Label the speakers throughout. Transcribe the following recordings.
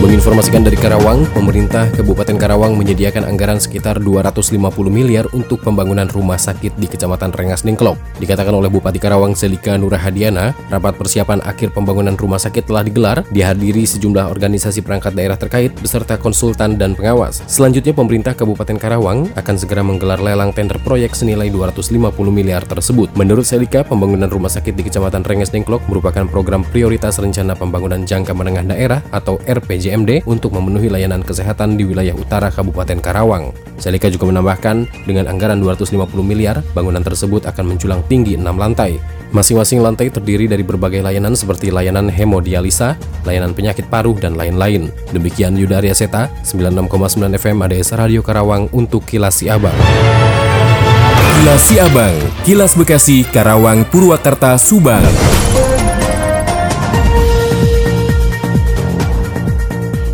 Speaker 1: Menginformasikan dari Karawang, pemerintah Kabupaten Karawang menyediakan anggaran sekitar 250 miliar untuk pembangunan rumah sakit di Kecamatan Rengas Dengklok. Dikatakan oleh Bupati Karawang Selika Nurahadiana, rapat persiapan akhir pembangunan rumah sakit telah digelar, dihadiri sejumlah organisasi perangkat daerah terkait beserta konsultan dan pengawas. Selanjutnya pemerintah Kabupaten Karawang akan segera menggelar lelang tender proyek senilai 250 miliar tersebut. Menurut Selika, pembangunan rumah sakit di Kecamatan Rengas Dengklok merupakan program prioritas rencana pembangunan jangka menengah daerah atau RPJ JMD untuk memenuhi layanan kesehatan di wilayah utara Kabupaten Karawang. Selika juga menambahkan, dengan anggaran 250 miliar, bangunan tersebut akan menjulang tinggi 6 lantai. Masing-masing lantai terdiri dari berbagai layanan seperti layanan hemodialisa, layanan penyakit paru, dan lain-lain. Demikian Yuda Arya Seta, 96,9 FM ADS Radio Karawang untuk Kilas Siabang. Kilas Siabang, Kilas Bekasi, Karawang, Purwakarta, Subang.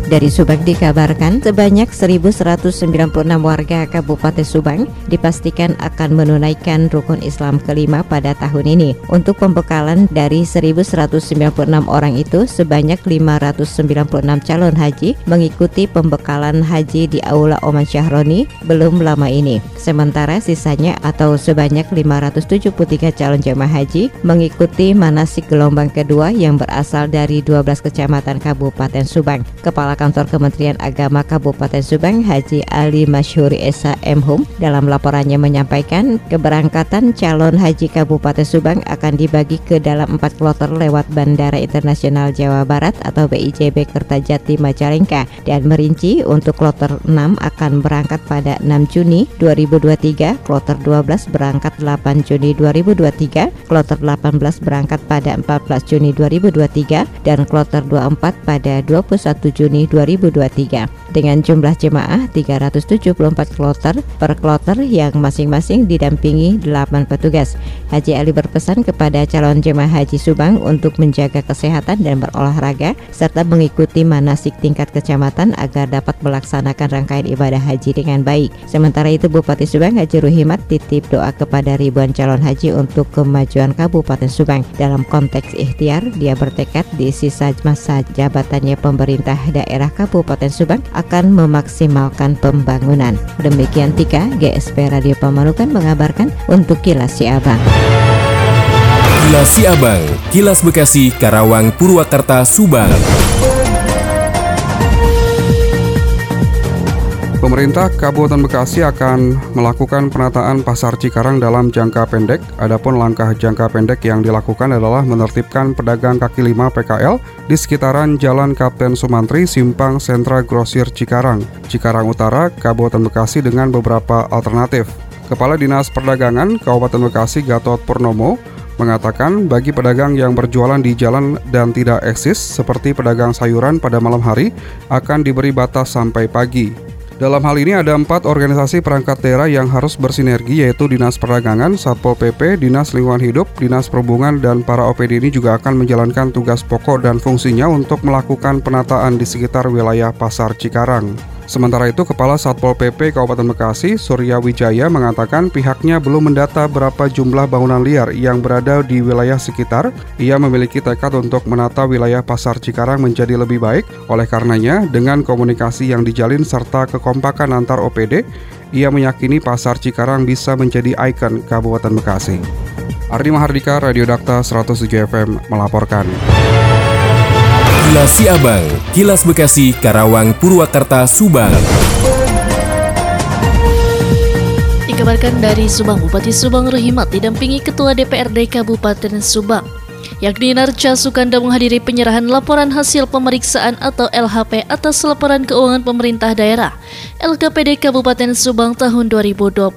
Speaker 2: Dari Subang dikabarkan sebanyak 1196 warga Kabupaten Subang dipastikan akan menunaikan rukun Islam kelima pada tahun ini. Untuk pembekalan dari 1196 orang itu sebanyak 596 calon haji mengikuti pembekalan haji di Aula Oman Syahroni belum lama ini. Sementara sisanya atau sebanyak 573 calon jemaah haji mengikuti manasik gelombang kedua yang berasal dari 12 kecamatan Kabupaten Subang. Kepala Kantor Kementerian Agama Kabupaten Subang Haji Ali Masyuri Esa M. Hum dalam laporannya menyampaikan keberangkatan calon haji Kabupaten Subang akan dibagi ke dalam empat kloter lewat Bandara Internasional Jawa Barat atau BIJB Kertajati Majalengka dan merinci untuk kloter 6 akan berangkat pada 6 Juni 2023, kloter 12 berangkat 8 Juni 2023, kloter 18 berangkat pada 14 Juni 2023 dan kloter 24 pada 21 Juni 2023 dengan jumlah jemaah 374 kloter per kloter yang masing-masing didampingi 8 petugas. Haji Ali berpesan kepada calon jemaah haji Subang untuk menjaga kesehatan dan berolahraga serta mengikuti manasik tingkat kecamatan agar dapat melaksanakan rangkaian ibadah haji dengan baik. Sementara itu Bupati Subang Haji Ruhimat titip doa kepada ribuan calon haji untuk kemajuan Kabupaten Subang. Dalam konteks ikhtiar, dia bertekad di sisa masa jabatannya pemerintah daerah Kabupaten Subang akan memaksimalkan pembangunan. Demikian Tika, GSP Radio Pamanukan mengabarkan untuk Kilas Siabang.
Speaker 1: Kilas Siabang, Kilas Bekasi, Karawang, Purwakarta, Subang.
Speaker 3: Pemerintah Kabupaten Bekasi akan melakukan penataan pasar Cikarang dalam jangka pendek. Adapun langkah jangka pendek yang dilakukan adalah menertibkan pedagang kaki lima PKL di sekitaran Jalan Kapten Sumantri, Simpang Sentra Grosir Cikarang, Cikarang Utara, Kabupaten Bekasi dengan beberapa alternatif. Kepala Dinas Perdagangan Kabupaten Bekasi Gatot Purnomo mengatakan bagi pedagang yang berjualan di jalan dan tidak eksis seperti pedagang sayuran pada malam hari akan diberi batas sampai pagi. Dalam hal ini ada empat organisasi perangkat daerah yang harus bersinergi yaitu Dinas Perdagangan, Satpol PP, Dinas Lingkungan Hidup, Dinas Perhubungan, dan para OPD ini juga akan menjalankan tugas pokok dan fungsinya untuk melakukan penataan di sekitar wilayah Pasar Cikarang. Sementara itu, Kepala Satpol PP Kabupaten Bekasi, Surya Wijaya, mengatakan pihaknya belum mendata berapa jumlah bangunan liar yang berada di wilayah sekitar. Ia memiliki tekad untuk menata wilayah Pasar Cikarang menjadi lebih baik. Oleh karenanya, dengan komunikasi yang dijalin serta kekompakan antar OPD, ia meyakini Pasar Cikarang bisa menjadi ikon Kabupaten Bekasi. Ardi Mahardika, Radio Dakta 107 FM melaporkan.
Speaker 1: Kilas Siabang, Kilas Bekasi, Karawang, Purwakarta, Subang.
Speaker 4: Dikabarkan dari Subang, Bupati Subang Rehimat didampingi Ketua DPRD Kabupaten Subang yakni Narca Sukanda menghadiri penyerahan laporan hasil pemeriksaan atau LHP atas laporan keuangan pemerintah daerah LKPD Kabupaten Subang tahun 2022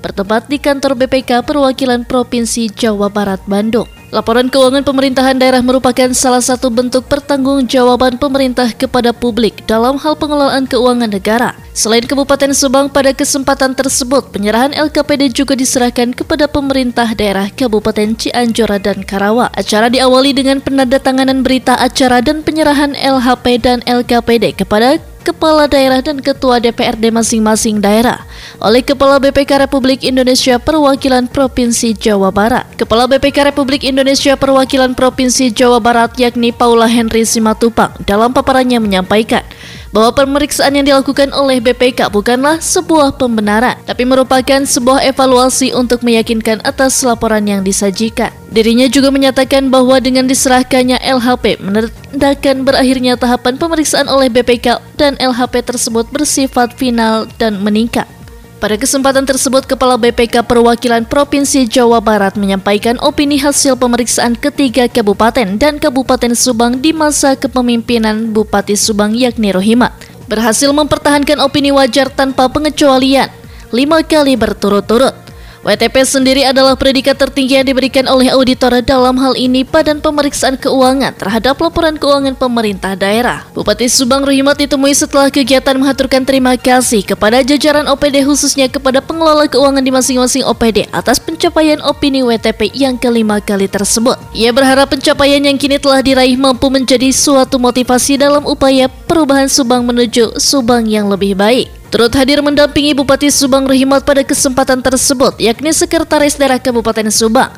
Speaker 4: bertempat di kantor BPK Perwakilan Provinsi Jawa Barat Bandung. Laporan keuangan pemerintahan daerah merupakan salah satu bentuk pertanggungjawaban pemerintah kepada publik dalam hal pengelolaan keuangan negara. Selain Kabupaten Subang, pada kesempatan tersebut penyerahan LKPD juga diserahkan kepada pemerintah daerah Kabupaten Cianjur dan Karawang. Acara diawali dengan penandatanganan berita acara dan penyerahan LHP dan LKPD kepada kepala daerah dan ketua DPRD masing-masing daerah oleh Kepala BPK Republik Indonesia Perwakilan Provinsi Jawa Barat. Kepala BPK Republik Indonesia Perwakilan Provinsi Jawa Barat yakni Paula Henry Simatupang dalam paparannya menyampaikan bahwa pemeriksaan yang dilakukan oleh BPK bukanlah sebuah pembenaran, tapi merupakan sebuah evaluasi untuk meyakinkan atas laporan yang disajikan. Dirinya juga menyatakan bahwa dengan diserahkannya LHP menandakan berakhirnya tahapan pemeriksaan oleh BPK dan LHP tersebut bersifat final dan meningkat. Pada kesempatan tersebut, Kepala BPK Perwakilan Provinsi Jawa Barat menyampaikan opini hasil pemeriksaan ketiga kabupaten dan Kabupaten Subang di masa kepemimpinan Bupati Subang yakni Rohimat. Berhasil mempertahankan opini wajar tanpa pengecualian lima kali berturut-turut. WTP sendiri adalah predikat tertinggi yang diberikan oleh auditor dalam hal ini Badan Pemeriksaan Keuangan terhadap laporan keuangan pemerintah daerah. Bupati Subang Ruhimat ditemui setelah kegiatan mengaturkan terima kasih kepada jajaran OPD khususnya kepada pengelola keuangan di masing-masing OPD atas pencapaian opini WTP yang kelima kali tersebut. Ia berharap pencapaian yang kini telah diraih mampu menjadi suatu motivasi dalam upaya perubahan Subang menuju Subang yang lebih baik. Turut hadir mendampingi Bupati Subang Ruhimat pada kesempatan tersebut, yakni Sekretaris Daerah Kabupaten Subang,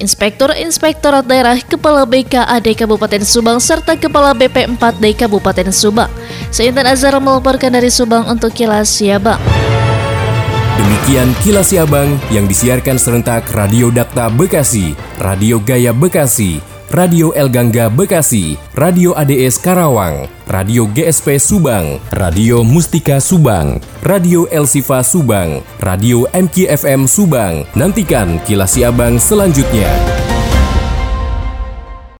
Speaker 4: Inspektur Inspektorat Daerah, Kepala BKAD Kabupaten Subang, serta Kepala BP4D Kabupaten Subang. Saya Intan Azhar melaporkan dari Subang untuk Kilas Siabang.
Speaker 5: Demikian Kilas Siabang yang disiarkan serentak Radio Dakta Bekasi, Radio Gaya Bekasi, Radio El Gangga Bekasi, Radio ADS Karawang, Radio GSP Subang, Radio Mustika Subang, Radio El Sifa Subang, Radio MKFM Subang. Nantikan kilas Abang selanjutnya.